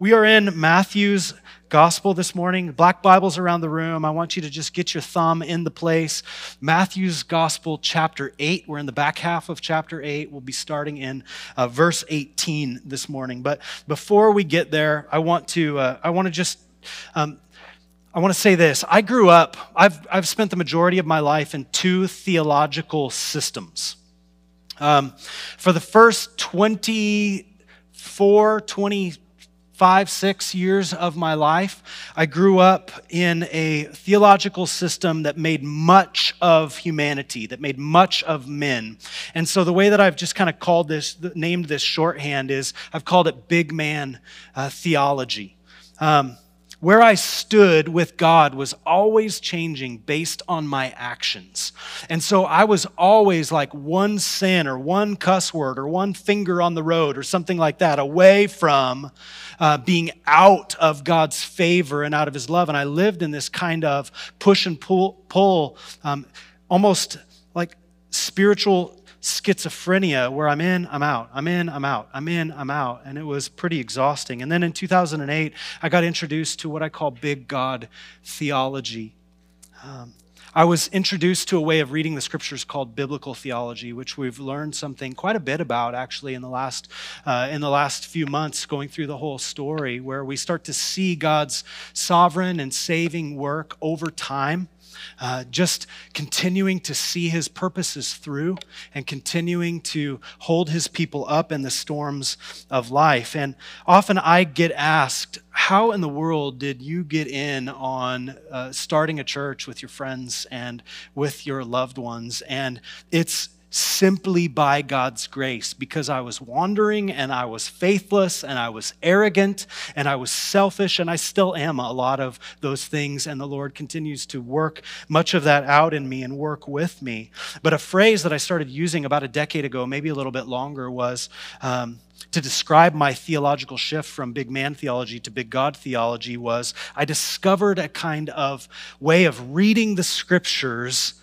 we are in Matthew's gospel this morning. Black Bibles around the room. I want you to just get your thumb in the place. Matthew's gospel, chapter 8. We're in the back half of chapter 8. We'll be starting in uh, verse 18 this morning. But before we get there, I want to, uh, I want to just, um, I want to say this. I grew up, I've, I've spent the majority of my life in two theological systems. Um, for the first 24, 20, five, six years of my life, I grew up in a theological system that made much of humanity, that made much of men. And so the way that I've just kind of called this, named this shorthand is I've called it big man uh, theology. Um, where I stood with God was always changing based on my actions. And so I was always like one sin or one cuss word or one finger on the road or something like that away from uh, being out of God's favor and out of his love. And I lived in this kind of push and pull, pull um, almost like spiritual schizophrenia where I'm in, I'm out, I'm in, I'm out, I'm in, I'm out. And it was pretty exhausting. And then in 2008, I got introduced to what I call big God theology. Um, I was introduced to a way of reading the scriptures called biblical theology, which we've learned something quite a bit about actually in the last uh, in the last few months, going through the whole story, where we start to see God's sovereign and saving work over time uh, just continuing to see his purposes through and continuing to hold his people up in the storms of life. And often I get asked, how in the world did you get in on uh, starting a church with your friends and with your loved ones? And it's simply by God's grace because I was wandering and I was faithless and I was arrogant and I was selfish and I still am a lot of those things. And the Lord continues to work much of that out in me and work with me. But a phrase that I started using about a decade ago, maybe a little bit longer, was. Um, to describe my theological shift from big man theology to big God theology was I discovered a kind of way of reading the scriptures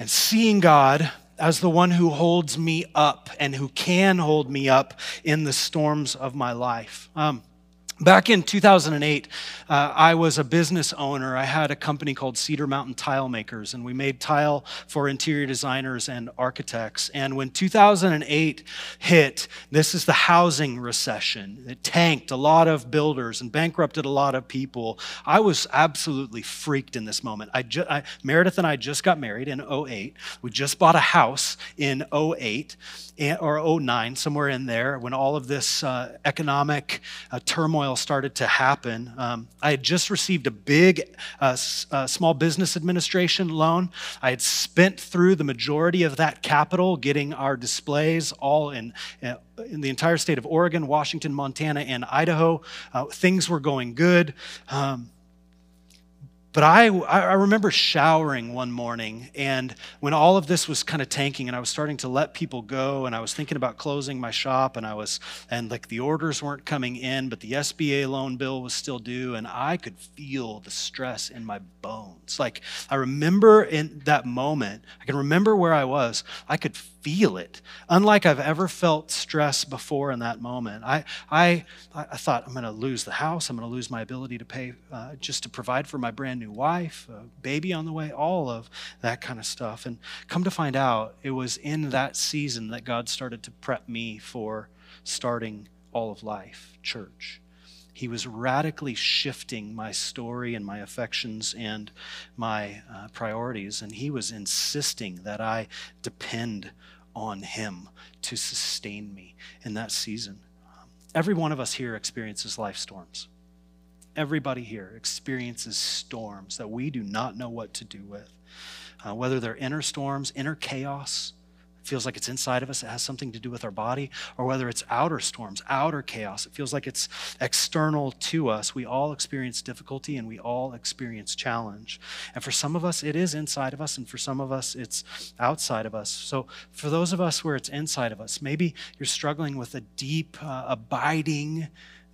and seeing God as the one who holds me up and who can hold me up in the storms of my life. Um, Back in 2008, uh, I was a business owner. I had a company called Cedar Mountain Tile Makers, and we made tile for interior designers and architects. And when 2008 hit, this is the housing recession. It tanked a lot of builders and bankrupted a lot of people. I was absolutely freaked in this moment. I, ju- I Meredith and I just got married in 08. We just bought a house in 08 or 09, somewhere in there, when all of this uh, economic uh, turmoil started to happen. Um, I had just received a big uh, uh, small business administration loan. I had spent through the majority of that capital getting our displays all in uh, in the entire state of Oregon, Washington, Montana, and Idaho. Uh, things were going good. Um, but I, I remember showering one morning, and when all of this was kind of tanking, and I was starting to let people go, and I was thinking about closing my shop, and I was, and like the orders weren't coming in, but the SBA loan bill was still due, and I could feel the stress in my bones. Like I remember in that moment, I can remember where I was. I could feel it, unlike I've ever felt stress before in that moment. I, I, I thought I'm going to lose the house. I'm going to lose my ability to pay uh, just to provide for my brand new wife, a baby on the way, all of that kind of stuff. And come to find out, it was in that season that God started to prep me for starting all of life, church. He was radically shifting my story and my affections and my uh, priorities. And he was insisting that I depend on him to sustain me in that season. Um, every one of us here experiences life storms. Everybody here experiences storms that we do not know what to do with. Uh, whether they're inner storms, inner chaos, feels like it's inside of us, it has something to do with our body, or whether it's outer storms, outer chaos, it feels like it's external to us. We all experience difficulty and we all experience challenge. And for some of us, it is inside of us, and for some of us, it's outside of us. So for those of us where it's inside of us, maybe you're struggling with a deep, uh, abiding,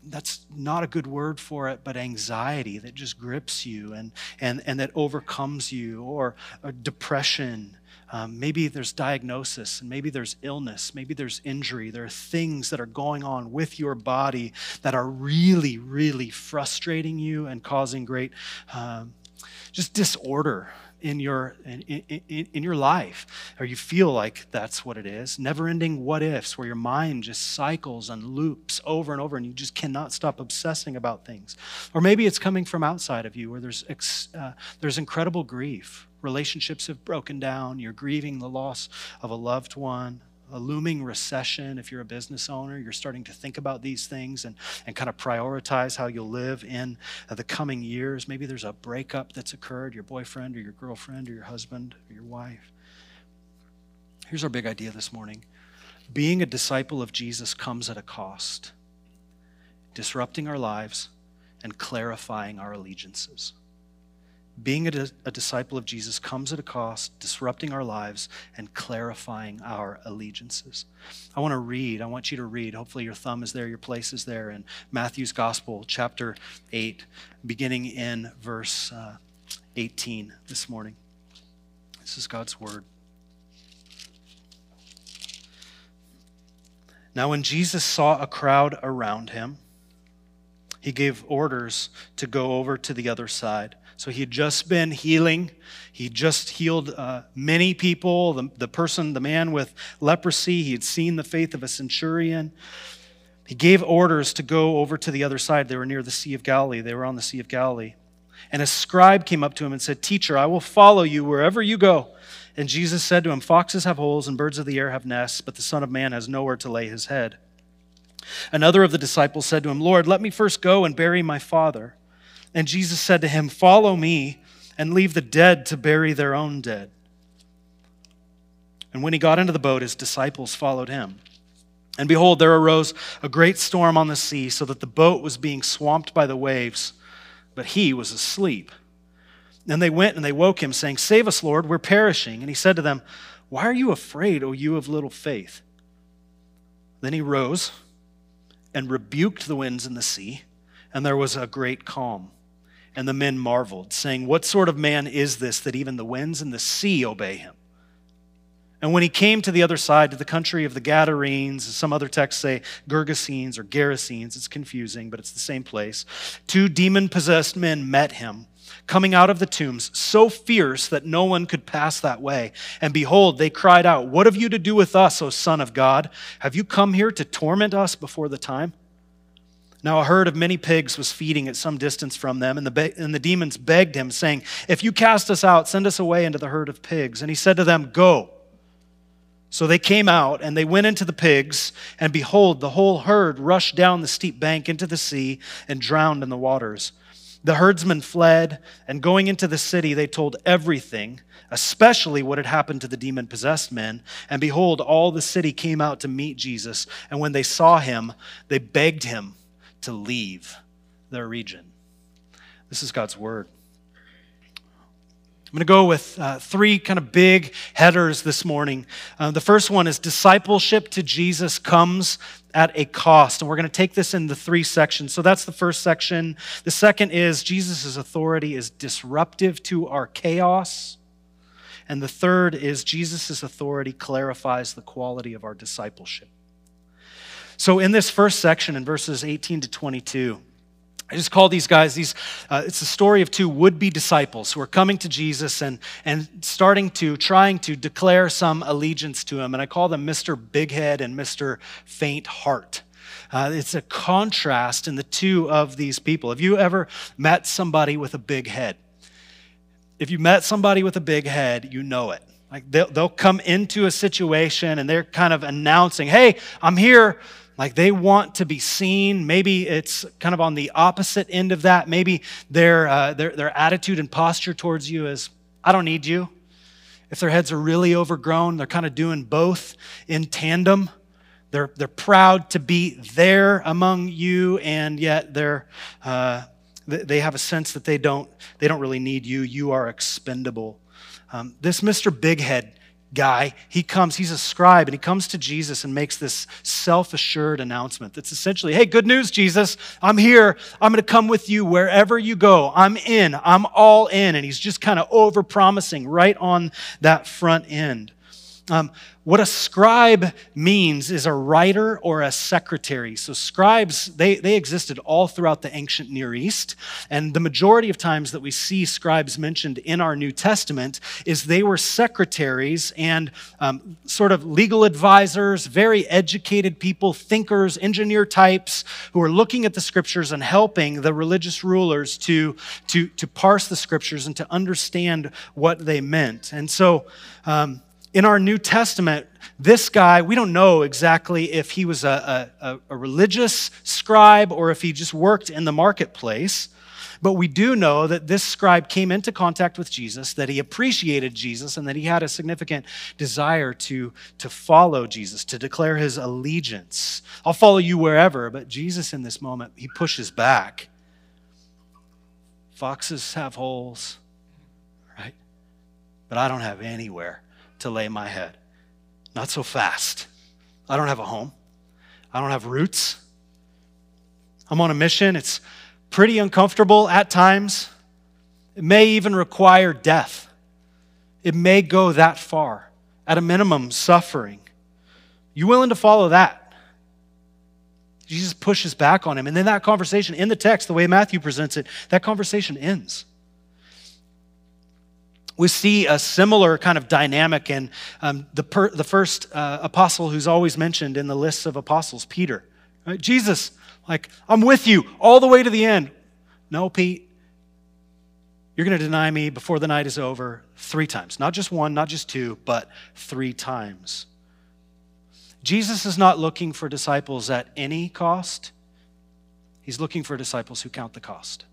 that's not a good word for it, but anxiety that just grips you and, and, and that overcomes you, or, or depression. Um, maybe there's diagnosis, and maybe there's illness, maybe there's injury. There are things that are going on with your body that are really, really frustrating you and causing great um, just disorder in your in, in, in, your life or you feel like that's what it is. Never ending what ifs where your mind just cycles and loops over and over and you just cannot stop obsessing about things. Or maybe it's coming from outside of you where there's uh, there's incredible grief relationships have broken down you're grieving the loss of a loved one a looming recession, if you're a business owner, you're starting to think about these things and, and kind of prioritize how you'll live in the coming years. Maybe there's a breakup that's occurred, your boyfriend or your girlfriend or your husband or your wife. Here's our big idea this morning being a disciple of Jesus comes at a cost, disrupting our lives and clarifying our allegiances. Being a, a, disciple of Jesus comes at a cost, disrupting our lives and clarifying our allegiances. I want to read, I want you to read. Hopefully, your thumb is there, your place is there in Matthew's Gospel, chapter 8, beginning in verse uh, 18 this morning. This is God's word. Now, when Jesus saw a crowd around him, he gave orders to go over to the other side. So he had just been healing. He just healed uh, many people. The, the person, the man with leprosy, he had seen the faith of a centurion. He gave orders to go over to the other side. They were near the Sea of Galilee. They were on the Sea of Galilee. And a scribe came up to him and said, Teacher, I will follow you wherever you go. And Jesus said to him, Foxes have holes and birds of the air have nests, but the Son of Man has nowhere to lay his head. Another of the disciples said to him, Lord, let me first go and bury my father. And Jesus said to him, Follow me and leave the dead to bury their own dead. And when he got into the boat, his disciples followed him. And behold, there arose a great storm on the sea, so that the boat was being swamped by the waves, but he was asleep. And they went and they woke him, saying, Save us, Lord, we're perishing. And he said to them, Why are you afraid, O you of little faith? Then he rose and rebuked the winds and the sea, and there was a great calm. And the men marveled, saying, What sort of man is this that even the winds and the sea obey him? And when he came to the other side, to the country of the Gadarenes, some other texts say Gergesenes or Gerasenes, it's confusing, but it's the same place, two demon possessed men met him, coming out of the tombs, so fierce that no one could pass that way. And behold, they cried out, What have you to do with us, O Son of God? Have you come here to torment us before the time? Now, a herd of many pigs was feeding at some distance from them, and the, be- and the demons begged him, saying, If you cast us out, send us away into the herd of pigs. And he said to them, Go. So they came out, and they went into the pigs, and behold, the whole herd rushed down the steep bank into the sea and drowned in the waters. The herdsmen fled, and going into the city, they told everything, especially what had happened to the demon possessed men. And behold, all the city came out to meet Jesus, and when they saw him, they begged him to leave their region. This is God's word. I'm going to go with uh, three kind of big headers this morning. Uh, the first one is discipleship to Jesus comes at a cost. And we're going to take this in the three sections. So that's the first section. The second is Jesus' authority is disruptive to our chaos. And the third is Jesus' authority clarifies the quality of our discipleship. So, in this first section, in verses 18 to 22, I just call these guys these. Uh, it's the story of two would-be disciples who are coming to Jesus and and starting to trying to declare some allegiance to him, and I call them Mr. Big Head and Mr. Faint Heart. Uh, it's a contrast in the two of these people. Have you ever met somebody with a big head? If you met somebody with a big head, you know it. Like they'll, they'll come into a situation and they're kind of announcing, "Hey, I'm here." Like they want to be seen. Maybe it's kind of on the opposite end of that. Maybe their, uh, their, their attitude and posture towards you is, I don't need you. If their heads are really overgrown, they're kind of doing both in tandem. They're, they're proud to be there among you, and yet they're, uh, they have a sense that they don't, they don't really need you. You are expendable. Um, this Mr. Bighead guy, he comes, he's a scribe, and he comes to Jesus and makes this self assured announcement that's essentially, hey, good news, Jesus. I'm here. I'm going to come with you wherever you go. I'm in. I'm all in. And he's just kind of over promising right on that front end. Um, what a scribe means is a writer or a secretary. So scribes, they, they existed all throughout the ancient Near East. And the majority of times that we see scribes mentioned in our New Testament is they were secretaries and um, sort of legal advisors, very educated people, thinkers, engineer types who are looking at the scriptures and helping the religious rulers to, to, to parse the scriptures and to understand what they meant. And so, um, in our New Testament, this guy, we don't know exactly if he was a, a, a, religious scribe or if he just worked in the marketplace. But we do know that this scribe came into contact with Jesus, that he appreciated Jesus, and that he had a significant desire to, to follow Jesus, to declare his allegiance. I'll follow you wherever, but Jesus in this moment, he pushes back. Foxes have holes, right? But I don't have anywhere to lay my head. Not so fast. I don't have a home. I don't have roots. I'm on a mission. It's pretty uncomfortable at times. It may even require death. It may go that far. At a minimum, suffering. You willing to follow that? Jesus pushes back on him. And then that conversation in the text, the way Matthew presents it, that conversation ends we see a similar kind of dynamic in um, the, per, the first uh, apostle who's always mentioned in the lists of apostles, Peter. Right? Jesus, like, I'm with you all the way to the end. No, Pete, you're going to deny me before the night is over three times. Not just one, not just two, but three times. Jesus is not looking for disciples at any cost, he's looking for disciples who count the cost.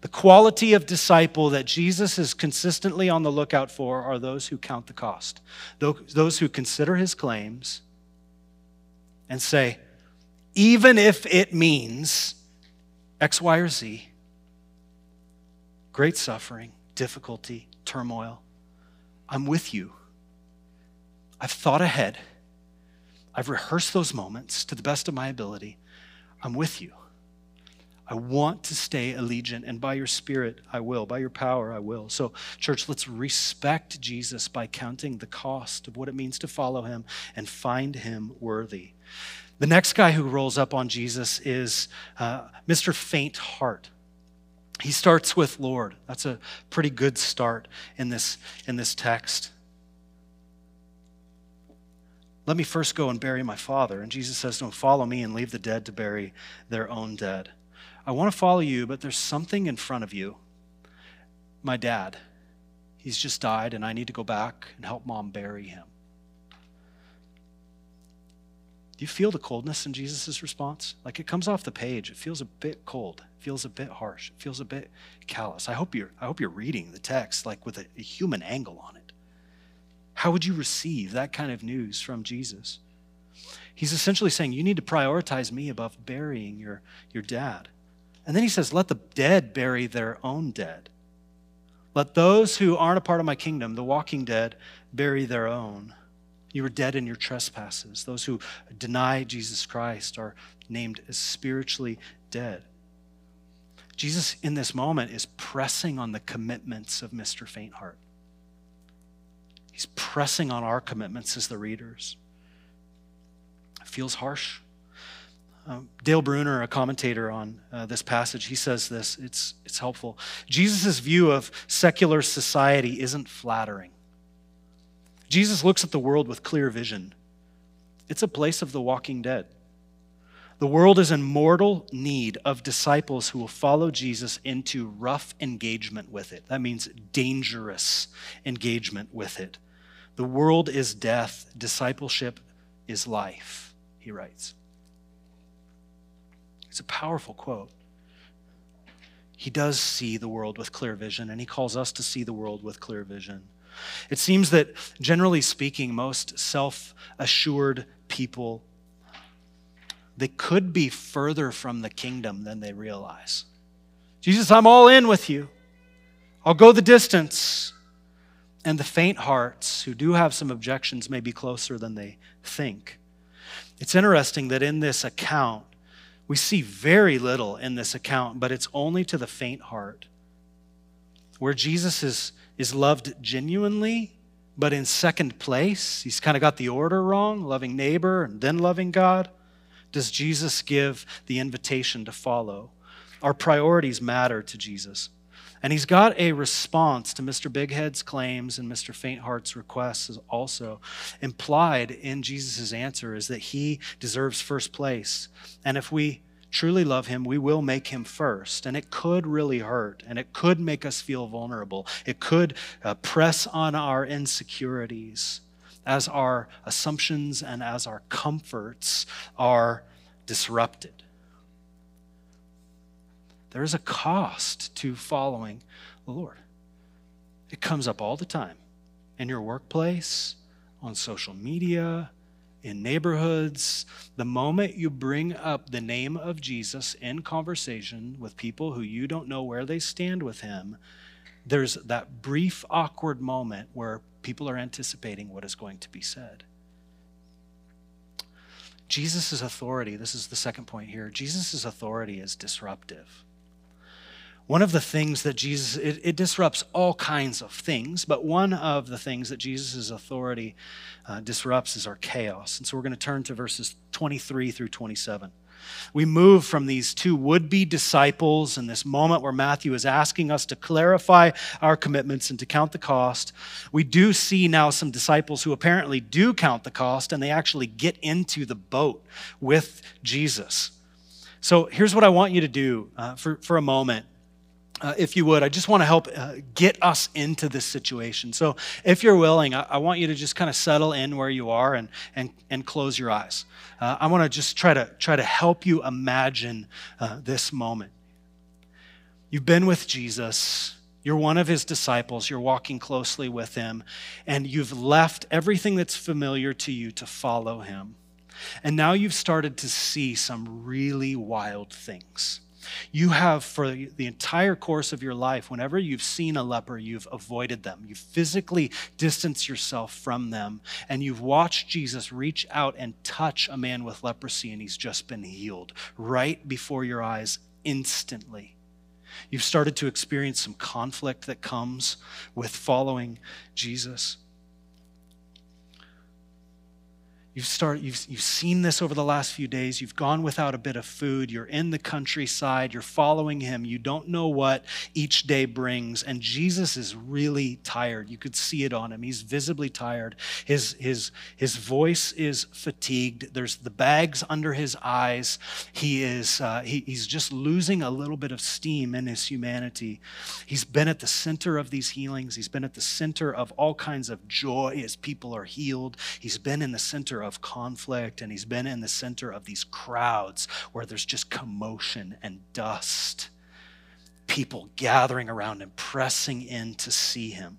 The quality of disciple that Jesus is consistently on the lookout for are those who count the cost, those who consider his claims and say, even if it means X, Y, or Z, great suffering, difficulty, turmoil, I'm with you. I've thought ahead. I've rehearsed those moments to the best of my ability. I'm with you. I want to stay allegiant, and by your Spirit, I will. By your power, I will. So, church, let's respect Jesus by counting the cost of what it means to follow him and find him worthy. The next guy who rolls up on Jesus is uh, Mr. Faint Heart. He starts with Lord. That's a pretty good start in this, in this text. Let me first go and bury my father. And Jesus says, Don't follow me and leave the dead to bury their own dead. I want to follow you, but there's something in front of you. My dad, he's just died, and I need to go back and help mom bury him. Do you feel the coldness in Jesus' response? Like it comes off the page. It feels a bit cold. It feels a bit harsh. It feels a bit callous. I hope you're, I hope you're reading the text like with a, a human angle on it. How would you receive that kind of news from Jesus? He's essentially saying, You need to prioritize me above burying your, your dad. And then he says, Let the dead bury their own dead. Let those who aren't a part of my kingdom, the walking dead, bury their own. You were dead in your trespasses. Those who deny Jesus Christ are named as spiritually dead. Jesus, in this moment, is pressing on the commitments of Mr. Faintheart. He's pressing on our commitments as the readers. It feels harsh. Um, Dale Bruner, a commentator on uh, this passage, he says this. It's, it's helpful. Jesus' view of secular society isn't flattering. Jesus looks at the world with clear vision. It's a place of the walking dead. The world is in mortal need of disciples who will follow Jesus into rough engagement with it. That means dangerous engagement with it. The world is death, discipleship is life, he writes. It's a powerful quote. He does see the world with clear vision, and he calls us to see the world with clear vision. It seems that, generally speaking, most self assured people they could be further from the kingdom than they realize. Jesus, I'm all in with you. I'll go the distance. And the faint hearts who do have some objections may be closer than they think. It's interesting that in this account, we see very little in this account, but it's only to the faint heart. Where Jesus is, is loved genuinely, but in second place, he's kind of got the order wrong loving neighbor and then loving God. Does Jesus give the invitation to follow? Our priorities matter to Jesus. And he's got a response to Mr. Bighead's claims and Mr. Faintheart's requests also. Implied in Jesus' answer is that he deserves first place. And if we truly love him, we will make him first. And it could really hurt, and it could make us feel vulnerable. It could uh, press on our insecurities as our assumptions and as our comforts are disrupted. There is a cost to following the Lord. It comes up all the time in your workplace, on social media, in neighborhoods. The moment you bring up the name of Jesus in conversation with people who you don't know where they stand with him, there's that brief, awkward moment where people are anticipating what is going to be said. Jesus' authority, this is the second point here, Jesus' authority is disruptive. One of the things that Jesus, it, it, disrupts all kinds of things, but one of the things that Jesus' authority uh, disrupts is our chaos. And so we're going to turn to verses 23 through 27. We move from these two would be disciples in this moment where Matthew is asking us to clarify our commitments and to count the cost. We do see now some disciples who apparently do count the cost and they actually get into the boat with Jesus. So here's what I want you to do uh, for, for a moment uh, if you would, I just want to help uh, get us into this situation. So, if you're willing, I, I, want you to just kind of settle in where you are and, and, and close your eyes. Uh, I want to just try to try to help you imagine uh, this moment. You've been with Jesus. You're one of his disciples. You're walking closely with him, and you've left everything that's familiar to you to follow him. And now you've started to see some really wild things you have, for the entire course of your life, whenever you've seen a leper, you've avoided them. You physically distance yourself from them, and you've watched Jesus reach out and touch a man with leprosy, and he's just been healed right before your eyes instantly. You've started to experience some conflict that comes with following Jesus. You've, started, you've, you've seen this over the last few days. You've gone without a bit of food. You're in the countryside. You're following him. You don't know what each day brings. And Jesus is really tired. You could see it on him. He's visibly tired. His, his, his voice is fatigued. There's the bags under his eyes. He is, uh, he, he's just losing a little bit of steam in his humanity. He's been at the center of these healings. He's been at the center of all kinds of joy as people are healed. He's been in the center of of conflict, and he's been in the center of these crowds where there's just commotion and dust. People gathering around and pressing in to see him.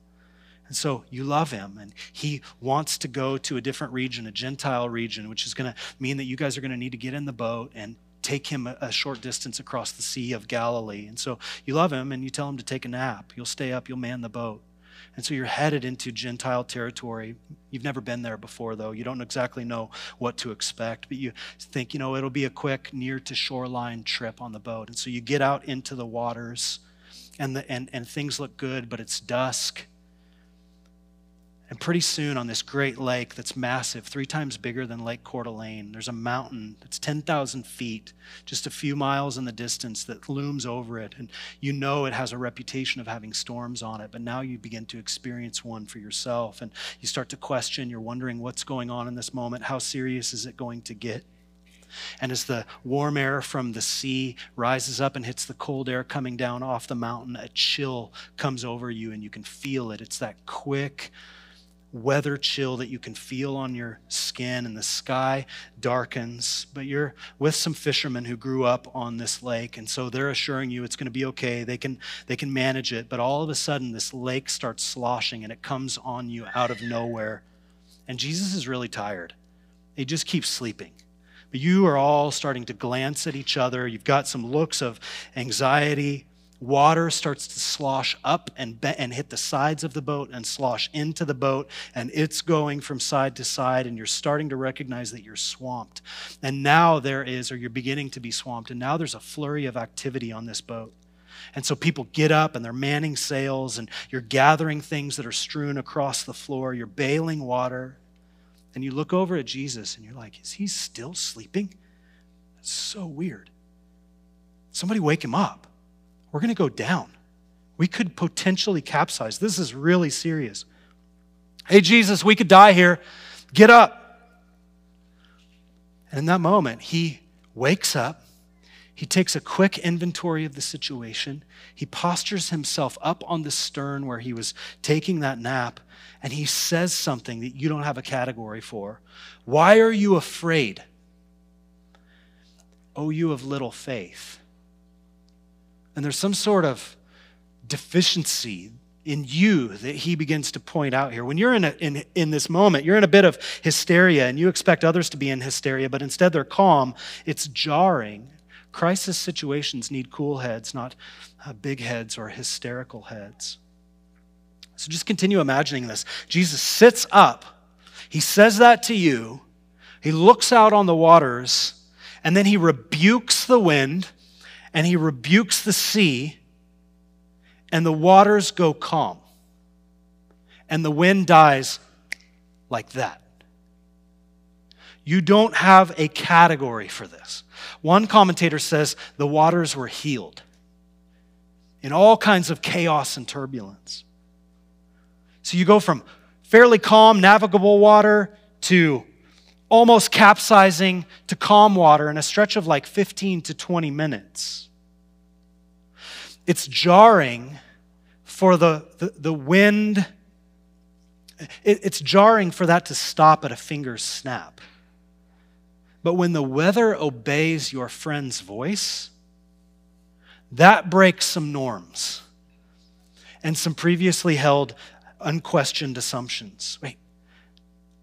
And so you love him, and he wants to go to a different region, a Gentile region, which is going to mean that you guys are going to need to get in the boat and take him a, short distance across the Sea of Galilee. And so you love him, and you tell him to take a nap. You'll stay up, you'll man the boat. And so you're headed into Gentile territory. You've never been there before, though. You don't exactly know what to expect, but you think, you know, it'll be a quick near to shoreline trip on the boat. And so you get out into the waters, and, the, and, and things look good, but it's dusk and pretty soon, on this great lake that's massive, three times bigger than Lake Coeur d'Alene, there's a mountain that's 10,000 feet, just a few miles in the distance, that looms over it. And you know it has a reputation of having storms on it, but now you begin to experience one for yourself. And you start to question, you're wondering what's going on in this moment. How serious is it going to get? And as the warm air from the sea rises up and hits the cold air coming down off the mountain, a chill comes over you and you can feel it. It's that quick, weather chill that you can feel on your skin and the sky darkens but you're with some fishermen who grew up on this lake and so they're assuring you it's going to be okay they can they can manage it but all of a sudden this lake starts sloshing and it comes on you out of nowhere. And Jesus is really tired. He just keeps sleeping. But you are all starting to glance at each other. You've got some looks of anxiety Water starts to slosh up and, be- and hit the sides of the boat and slosh into the boat, and it's going from side to side, and you're starting to recognize that you're swamped. And now there is, or you're beginning to be swamped, and now there's a flurry of activity on this boat. And so people get up and they're manning sails, and you're gathering things that are strewn across the floor, you're bailing water, and you look over at Jesus and you're like, is he still sleeping? That's so weird. Somebody wake him up we're going to go down. We could potentially capsize. This is really serious. Hey, Jesus, we could die here. Get up. And in that moment, he wakes up. He takes a quick inventory of the situation. He postures himself up on the stern where he was taking that nap, and he says something that you don't have a category for. Why are you afraid? Oh, you of little faith and there's some sort of deficiency in you that he begins to point out here. When you're in, a, in, in this moment, you're in a bit of hysteria and you expect others to be in hysteria, but instead they're calm. It's jarring. Crisis situations need cool heads, not uh, big heads or hysterical heads. So just continue imagining this. Jesus sits up, he says that to you, he looks out on the waters, and then he rebukes the wind and he rebukes the sea, and the waters go calm. And the wind dies like that. You don't have a category for this. One commentator says the waters were healed in all kinds of chaos and turbulence. So you go from fairly calm, navigable water to almost capsizing to calm water in a stretch of like 15 to 20 minutes. It's jarring for the, the, the wind, it, it's jarring for that to stop at a finger's snap. But when the weather obeys your friend's voice, that breaks some norms and some previously held unquestioned assumptions. Wait,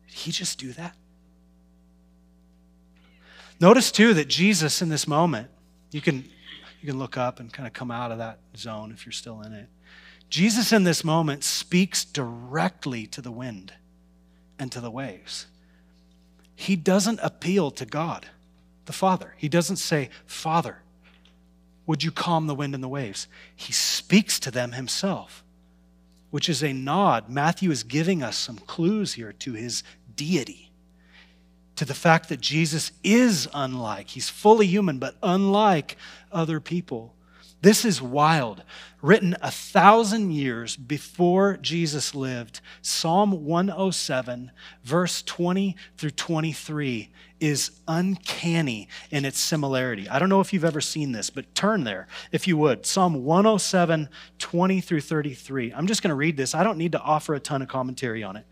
did he just do that? Notice too that Jesus in this moment, you can, you can look up and kind of come out of that zone if you're still in it. Jesus in this moment speaks directly to the wind and to the waves. He doesn't appeal to God, the Father. He doesn't say, Father, would you calm the wind and the waves? He speaks to them himself, which is a nod. Matthew is giving us some clues here to his deity to the fact that Jesus is unlike. He's fully human, but unlike other people. This is wild. Written a thousand years before Jesus lived, Psalm 107, verse 20 through 23, is uncanny in its similarity. I don't know if you've ever seen this, but turn there if you would. Psalm 107, 20 through 33. I'm just going to read this. I don't need to offer a ton of commentary on it.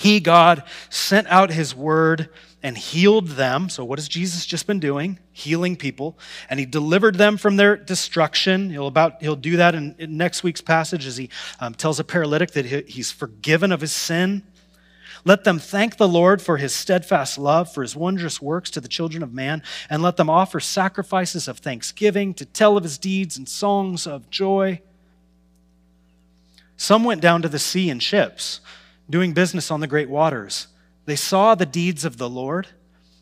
He, God, sent out his word and healed them. So, what has Jesus just been doing? Healing people. And he delivered them from their destruction. He'll, about, he'll do that in, in next week's passage as he um, tells a paralytic that he, he's forgiven of his sin. Let them thank the Lord for his steadfast love, for his wondrous works to the children of man, and let them offer sacrifices of thanksgiving to tell of his deeds and songs of joy. Some went down to the sea in ships doing business on the great waters. They saw the deeds of the Lord,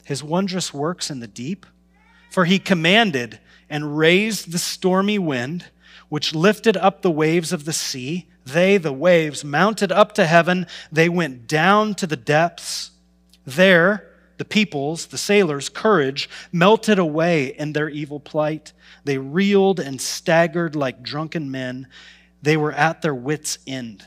his wondrous works in the deep. For he commanded and raised the stormy wind, which lifted up the waves of the sea. They, the waves, mounted up to heaven. They went down to the depths. There, the people's, the sailors' courage melted away in their evil plight. They reeled and staggered like drunken men. They were at their wits' end.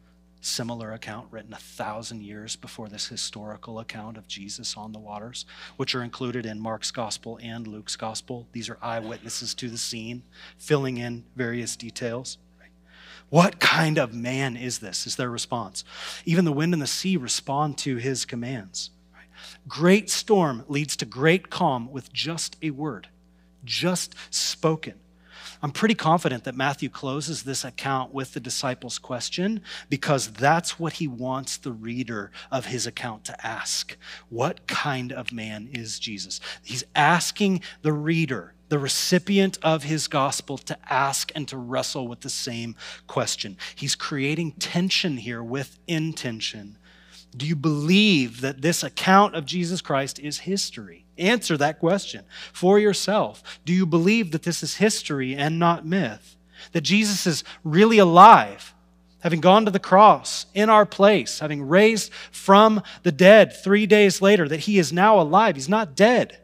similar account written a thousand years before this historical account of Jesus on the waters, which are included in Mark's gospel and Luke's gospel. These are eyewitnesses to the scene, filling in various details. What kind of man is this? Is their response. Even the wind and the sea respond to his commands. Great storm leads to great calm with just a word, just spoken. I'm pretty confident that Matthew closes this account with the disciples' question because that's what he wants the reader of his account to ask. What kind of man is Jesus? He's asking the reader, the recipient of his gospel, to ask and to wrestle with the same question. He's creating tension here with intention. Do you believe that this account of Jesus Christ is history? Answer that question for yourself. Do you believe that this is history and not myth? That Jesus is really alive, having gone to the cross in our place, having raised from the dead three days later, that he is now alive. He's not dead.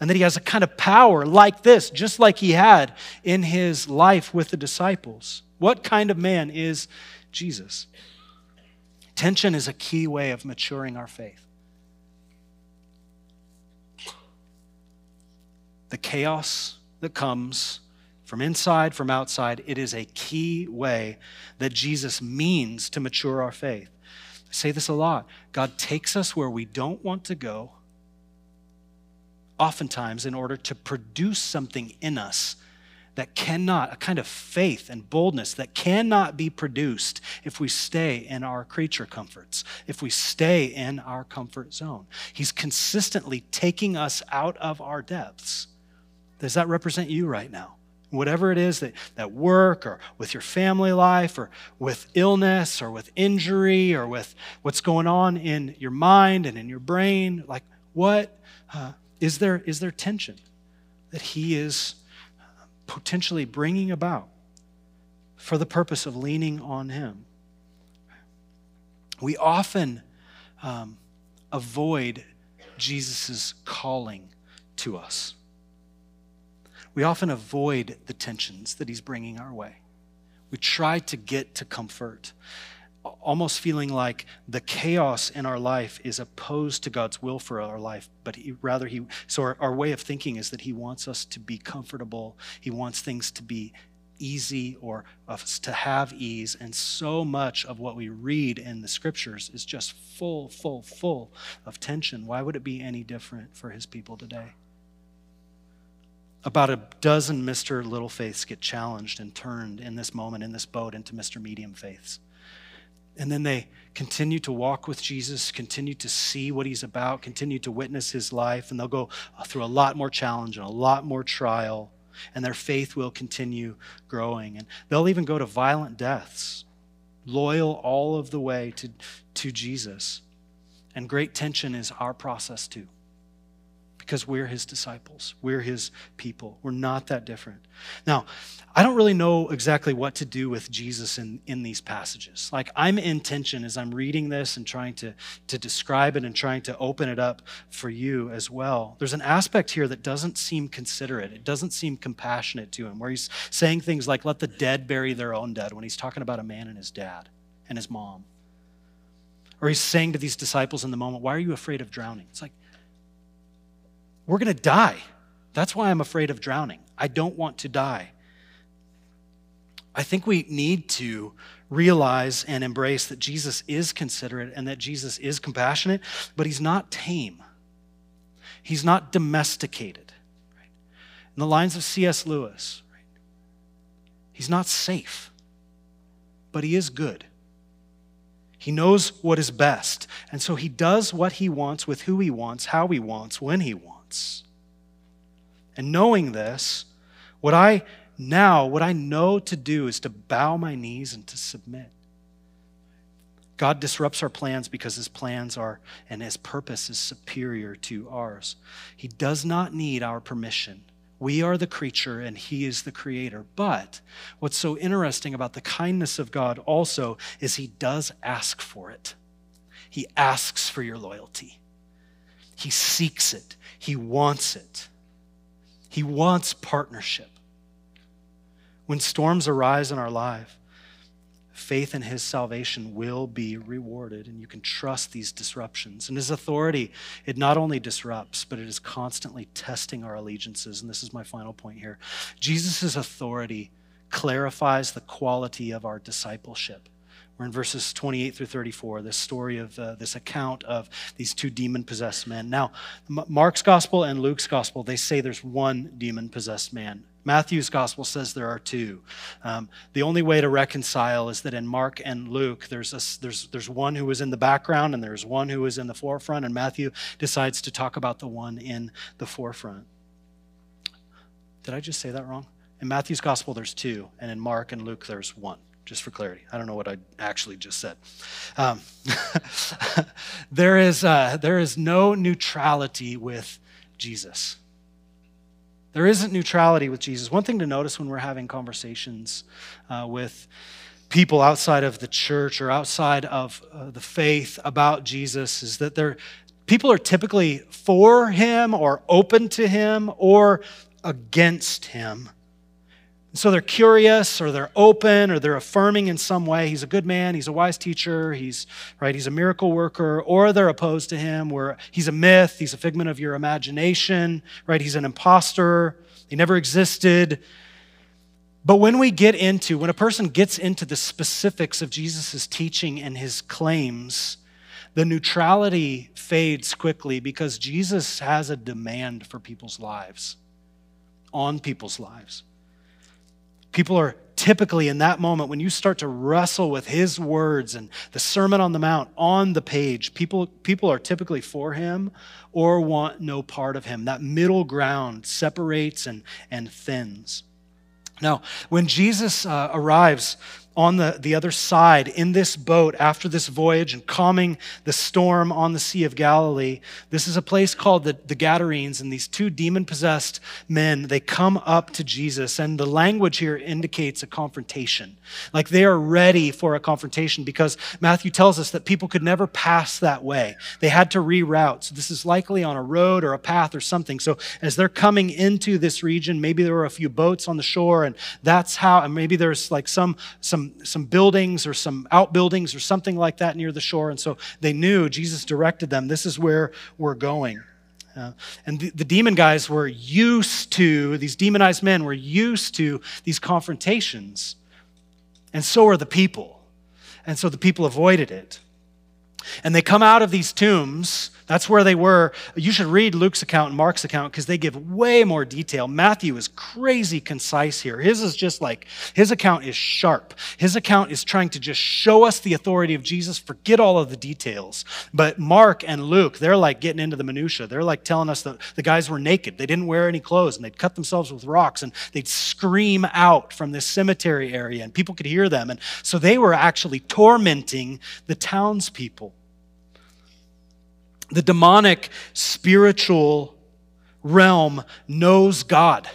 And that he has a kind of power like this, just like he had in his life with the disciples. What kind of man is Jesus? Tension is a key way of maturing our faith. the chaos that comes from inside, from outside, it is a key way that Jesus means to mature our faith. I say this a lot God takes us where we don't want to go, oftentimes in order to produce something in us that cannot, a kind of faith and boldness that cannot be produced if we stay in our creature comforts, if we stay in our comfort zone. He's consistently taking us out of our depths does that represent you right now? Whatever it is that, that work or with your family life or with illness or with injury or with what's going on in your mind and in your brain, like what uh, is there is there tension that he is potentially bringing about for the purpose of leaning on him? We often um, avoid Jesus' calling to us we often avoid the tensions that he's bringing our way. We try to get to comfort, almost feeling like the chaos in our life is opposed to God's will for our life, but he, rather he so our, our way of thinking is that he wants us to be comfortable. He wants things to be easy or us to have ease. And so much of what we read in the scriptures is just full, full, full of tension. Why would it be any different for his people today? about a dozen Mr. Little Faiths get challenged and turned in this moment, in this boat, into Mr. Medium Faiths. And then they continue to walk with Jesus, continue to see what he's about, continue to witness his life, and they'll go through a lot more challenge and a lot more trial, and their faith will continue growing. And they'll even go to violent deaths, loyal all of the way to, to Jesus. And great tension is our process too because we're his disciples. We're his people. We're not that different. Now, I don't really know exactly what to do with Jesus in, in these passages. Like, I'm in tension as I'm reading this and trying to, to describe it and trying to open it up for you as well. There's an aspect here that doesn't seem considerate, it doesn't seem compassionate to him, where he's saying things like, let the dead bury their own dead, when he's talking about a man and his dad and his mom. Or he's saying to these disciples in the moment, Why are you afraid of drowning? It's like, we're going to die. That's why I'm afraid of drowning. I don't want to die. I think we need to realize and embrace that Jesus is considerate and that Jesus is compassionate, but he's not tame. He's not domesticated. In the lines of C.S. Lewis, he's not safe, but he is good. He knows what is best. And so he does what he wants with who he wants, how he wants, when he wants. And knowing this, what I now, what I know to do is to bow my knees and to submit. God disrupts our plans because his plans are and his purpose is superior to ours. He does not need our permission. We are the creature and he is the creator. But what's so interesting about the kindness of God also is he does ask for it. He asks for your loyalty. He seeks it. He wants it. He wants partnership. When storms arise in our life, faith in his salvation will be rewarded, and you can trust these disruptions. And his authority, it not only disrupts, but it is constantly testing our allegiances. And this is my final point here Jesus' authority clarifies the quality of our discipleship. We're in verses 28 through 34, this story of uh, this account of these two demon possessed men. Now, Mark's gospel and Luke's gospel, they say there's one demon possessed man. Matthew's gospel says there are two. Um, the only way to reconcile is that in Mark and Luke, there's, a, there's, there's one who was in the background and there's one who was in the forefront, and Matthew decides to talk about the one in the forefront. Did I just say that wrong? In Matthew's gospel, there's two, and in Mark and Luke, there's one just for clarity. I don't know what I actually just said. Um, there, is, uh, there is no neutrality with Jesus. There isn't neutrality with Jesus. One thing to notice when we're having conversations uh, with people outside of the church or outside of uh, the faith about Jesus is that they're, people are typically for him or open to him or against him. So they're curious or they're open or they're affirming in some way he's a good man, he's a wise teacher, he's right, he's a miracle worker, or they're opposed to him where he's a myth, he's a figment of your imagination, right? He's an impostor, he never existed. But when we get into, when a person gets into the specifics of Jesus' teaching and his claims, the neutrality fades quickly because Jesus has a demand for people's lives, on people's lives. People are typically in that moment when you start to wrestle with his words and the Sermon on the Mount on the page, people, people are typically for him or want no part of him. That middle ground separates and, and thins. Now, when Jesus uh, arrives, on the, the other side in this boat after this voyage and calming the storm on the Sea of Galilee. This is a place called the, the Gadarenes, and these two demon possessed men, they come up to Jesus, and the language here indicates a confrontation. Like they are ready for a confrontation because Matthew tells us that people could never pass that way. They had to reroute. So this is likely on a road or a path or something. So as they're coming into this region, maybe there were a few boats on the shore, and that's how, and maybe there's like some, some some, buildings or some outbuildings or something like that near the shore. And so they knew Jesus directed them, this is where we're going. Uh, and the, the, demon guys were used to, these demonized men were used to these confrontations. And so are the people. And so the people avoided it. And they come out of these tombs that's where they were. You should read Luke's account and Mark's account because they give way more detail. Matthew is crazy concise here. His is just like, his account is sharp. His account is trying to just show us the authority of Jesus, forget all of the details. But Mark and Luke, they're like getting into the minutia. They're like telling us that the guys were naked. They didn't wear any clothes and they'd cut themselves with rocks and they'd scream out from this cemetery area and people could hear them. And so they were actually tormenting the townspeople the demonic spiritual realm knows God.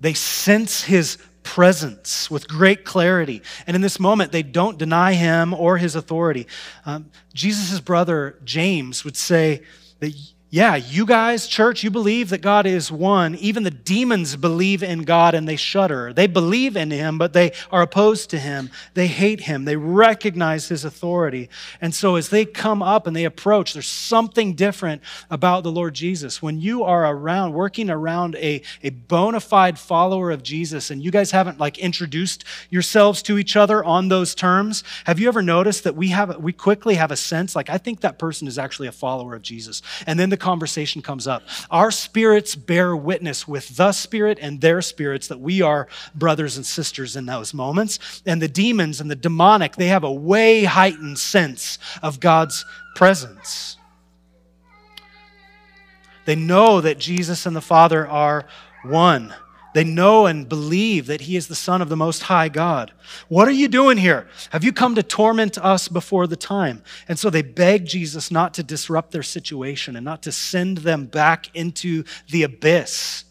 They sense his presence with great clarity. And in this moment, they don't deny him or his authority. Um, Jesus' brother James would say that yeah, you guys, church, you believe that God is one. Even the demons believe in God and they shudder. They believe in Him, but they are opposed to Him. They hate Him. They recognize His authority. And so as they come up and they approach, there's something different about the Lord Jesus. When you are around, working around a, a bona fide follower of Jesus, and you guys haven't like introduced yourselves to each other on those terms, have you ever noticed that we have, we quickly have a sense like, I think that person is actually a follower of Jesus. And then the conversation comes up. Our spirits bear witness with the spirit and their spirits that we are brothers and sisters in those moments. And the demons and the demonic, they have a way heightened sense of God's presence. They know that Jesus and the Father are one. They know and believe that he is the Son of the Most High God. What are you doing here? Have you come to torment us before the time? And so they beg Jesus not to disrupt their situation and not to send them back into the abyss.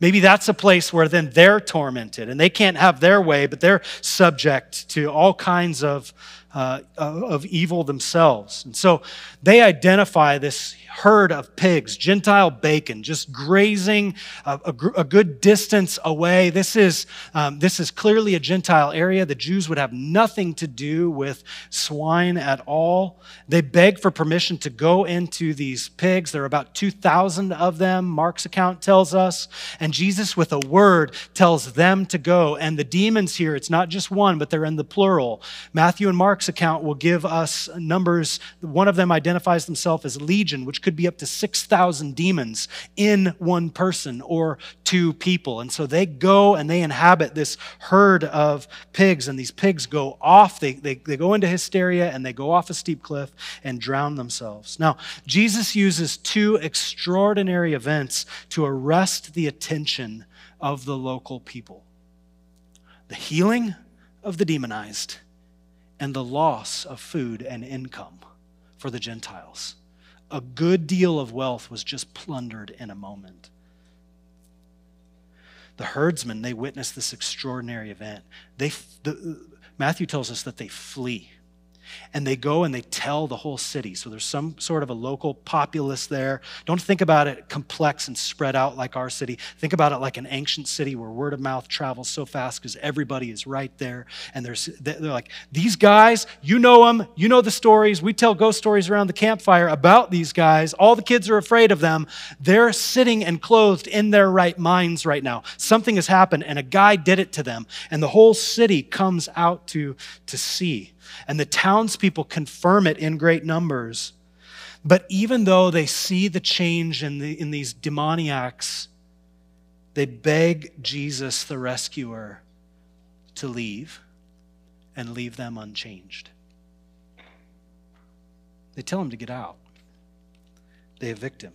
Maybe that's a place where then they're tormented and they can't have their way, but they're subject to all kinds of uh, of evil themselves. And so they identify this herd of pigs, Gentile bacon, just grazing a, a, a good distance away. This is, um, this is clearly a Gentile area. The Jews would have nothing to do with swine at all. They beg for permission to go into these pigs. There are about 2,000 of them, Mark's account tells us. And Jesus, with a word, tells them to go. And the demons here, it's not just one, but they're in the plural. Matthew and Mark's account will give us numbers. One of them identifies themselves as legion, which could be up to 6,000 demons in one person or two people. And so they go and they inhabit this herd of pigs, and these pigs go off, they, they, they go into hysteria and they go off a steep cliff and drown themselves. Now, Jesus uses two extraordinary events to arrest the attention of the local people the healing of the demonized and the loss of food and income for the Gentiles a good deal of wealth was just plundered in a moment. The herdsmen, they witnessed this extraordinary event. They, the, Matthew tells us that they flee and they go and they tell the whole city. So there's some sort of a local populace there. Don't think about it complex and spread out like our city. Think about it like an ancient city where word of mouth travels so fast because everybody is right there. And they're like, these guys, you know them, you know the stories. We tell ghost stories around the campfire about these guys. All the kids are afraid of them. They're sitting and clothed in their right minds right now. Something has happened and a guy did it to them. And the whole city comes out to, to see and the townspeople confirm it in great numbers. But even though they see the change in, the, in these demoniacs, they beg Jesus, the rescuer, to leave and leave them unchanged. They tell him to get out, they evict him.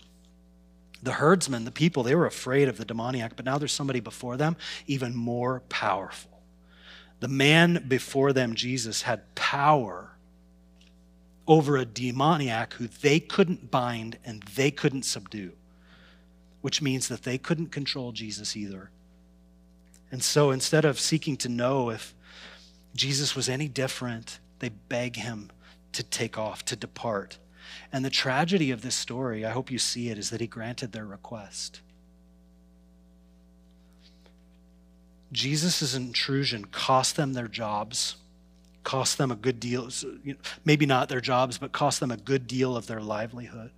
The herdsmen, the people, they were afraid of the demoniac, but now there's somebody before them even more powerful. The man before them, Jesus, had power over a demoniac who they couldn't bind and they couldn't subdue, which means that they couldn't control Jesus either. And so instead of seeking to know if Jesus was any different, they beg him to take off, to depart. And the tragedy of this story, I hope you see it, is that he granted their request. Jesus' intrusion cost them their jobs, cost them a good deal, maybe not their jobs, but cost them a good deal of their livelihood.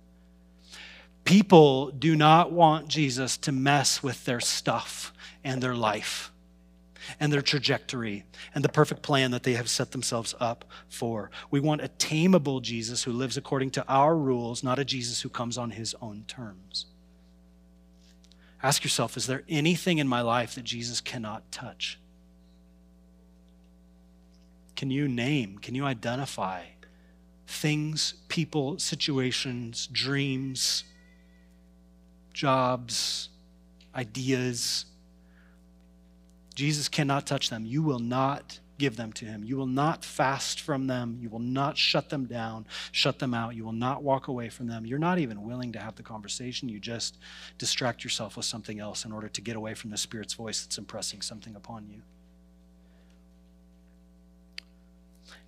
People do not want Jesus to mess with their stuff and their life and their trajectory and the perfect plan that they have set themselves up for. We want a tameable Jesus who lives according to our rules, not a Jesus who comes on his own terms. Ask yourself is there anything in my life that Jesus cannot touch? Can you name, can you identify things, people, situations, dreams, jobs, ideas? Jesus cannot touch them. You will not give them to him. You will not fast from them. You will not shut them down, shut them out. You will not walk away from them. You're not even willing to have the conversation. You just distract yourself with something else in order to get away from the Spirit's voice that's impressing something upon you.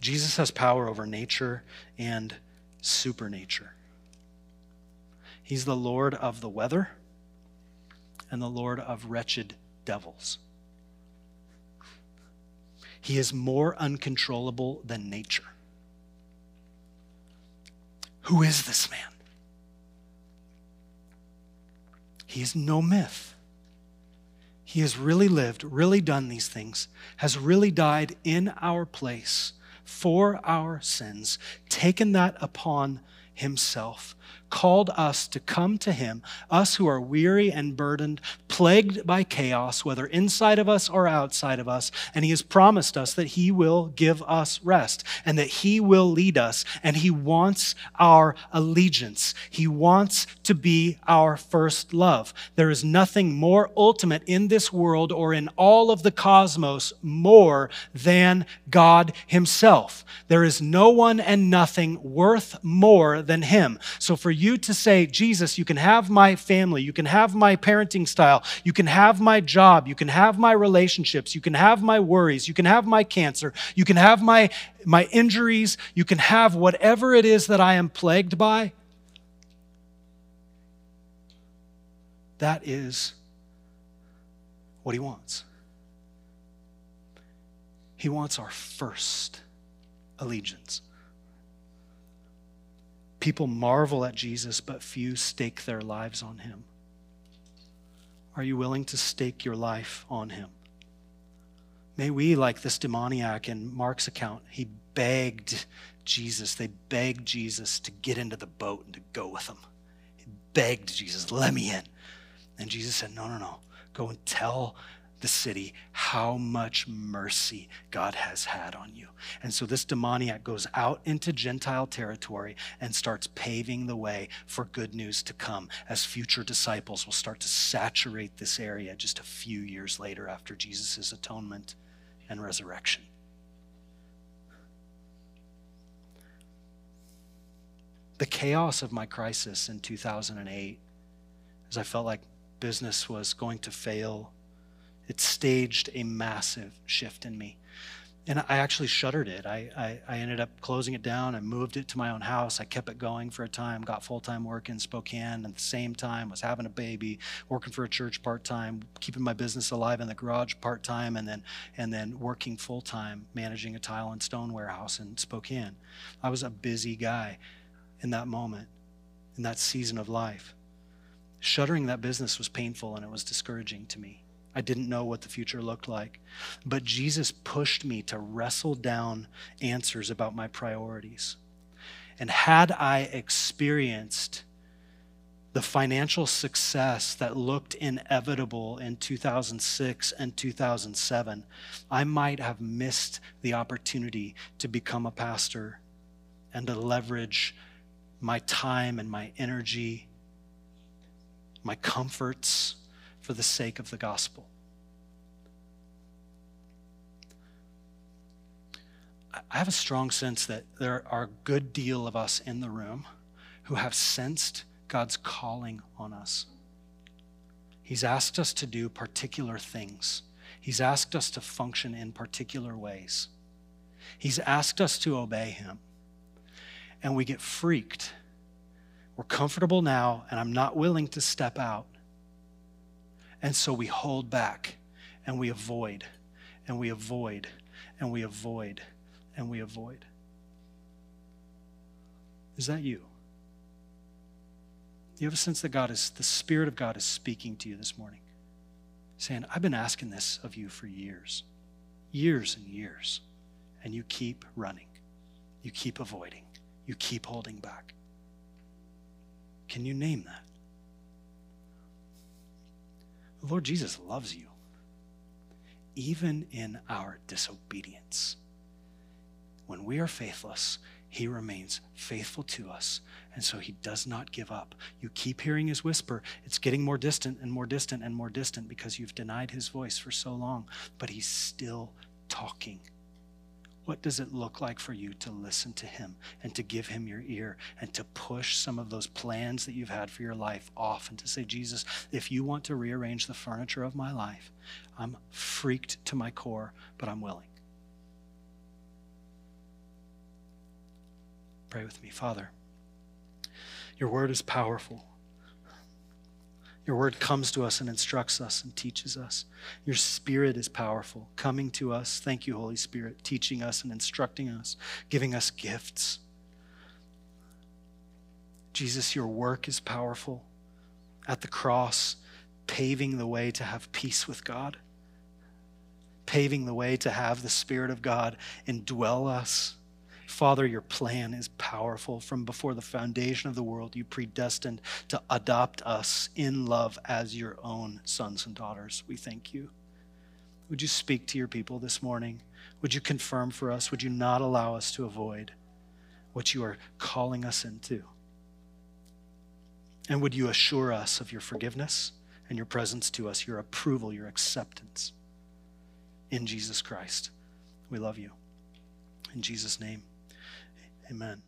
Jesus has power over nature and supernature. He's the Lord of the weather and the Lord of wretched devils. He is more uncontrollable than nature. Who is this man? He is no myth. He has really lived, really done these things, has really died in our place for our sins, taken that upon himself, called us to come to him, us who are weary and burdened, plagued by chaos, whether inside of us or outside of us. And he has promised us that he will give us rest and that he will lead us. And he wants our allegiance. He wants to be our first love. There is nothing more ultimate in this world or in all of the cosmos more than God himself. There is no one and nothing worth more than him. So for you to say, Jesus, you can have my family, you can have my parenting style, you can have my job, you can have my relationships, you can have my worries, you can have my cancer, you can have my, my injuries, you can have whatever it is that I am plagued by. That is what he wants. He wants our first allegiance. People marvel at Jesus, but few stake their lives on him. Are you willing to stake your life on him? May we, like this demoniac in Mark's account, he begged Jesus, they begged Jesus to get into the boat and to go with them. He begged Jesus, let me in. And Jesus said, no, no, no. Go and tell the city how much mercy God has had on you. And so this demoniac goes out into Gentile territory and starts paving the way for good news to come as future disciples will start to saturate this area just a few years later after Jesus' atonement and resurrection. The chaos of my crisis in 2008, as I felt like business was going to fail it staged a massive shift in me. And I actually shuttered it. I, I, I, ended up closing it down. I moved it to my own house. I kept it going for a time, got full time work in Spokane at the same time, was having a baby, working for a church part time, keeping my business alive in the garage part time, and then, and then working full time, managing a tile and stone warehouse in Spokane. I was a busy guy in that moment, in that season of life. Shuttering that business was painful and it was discouraging to me. I didn't know what the future looked like. But Jesus pushed me to wrestle down answers about my priorities. And had I experienced the financial success that looked inevitable in 2006 and 2007, I might have missed the opportunity to become a pastor and to leverage my time and my energy, my comforts for the sake of the gospel. I have a strong sense that there are a good deal of us in the room who have sensed God's calling on us. He's asked us to do particular things. He's asked us to function in particular ways. He's asked us to obey Him. And we get freaked. We're comfortable now, and I'm not willing to step out. And so we hold back and we avoid and we avoid and we avoid and we avoid. Is that you? You have a sense that God is, the Spirit of God is speaking to you this morning, saying, I've been asking this of you for years, years and years, and you keep running, you keep avoiding, you keep holding back. Can you name that? The Lord Jesus loves you, even in our disobedience. When we are faithless, he remains faithful to us. And so he does not give up. You keep hearing his whisper. It's getting more distant and more distant and more distant because you've denied his voice for so long, but he's still talking. What does it look like for you to listen to him and to give him your ear and to push some of those plans that you've had for your life off and to say, Jesus, if you want to rearrange the furniture of my life, I'm freaked to my core, but I'm willing. Pray with me, Father. Your word is powerful. Your word comes to us and instructs us and teaches us. Your spirit is powerful, coming to us. Thank you, Holy Spirit, teaching us and instructing us, giving us gifts. Jesus, your work is powerful at the cross, paving the way to have peace with God, paving the way to have the Spirit of God indwell us Father, your plan is powerful. From before the foundation of the world, you predestined to adopt us in love as your own sons and daughters. We thank you. Would you speak to your people this morning? Would you confirm for us? Would you not allow us to avoid what you are calling us into? And would you assure us of your forgiveness and your presence to us, your approval, your acceptance in Jesus Christ? We love you. In Jesus' name. Amen.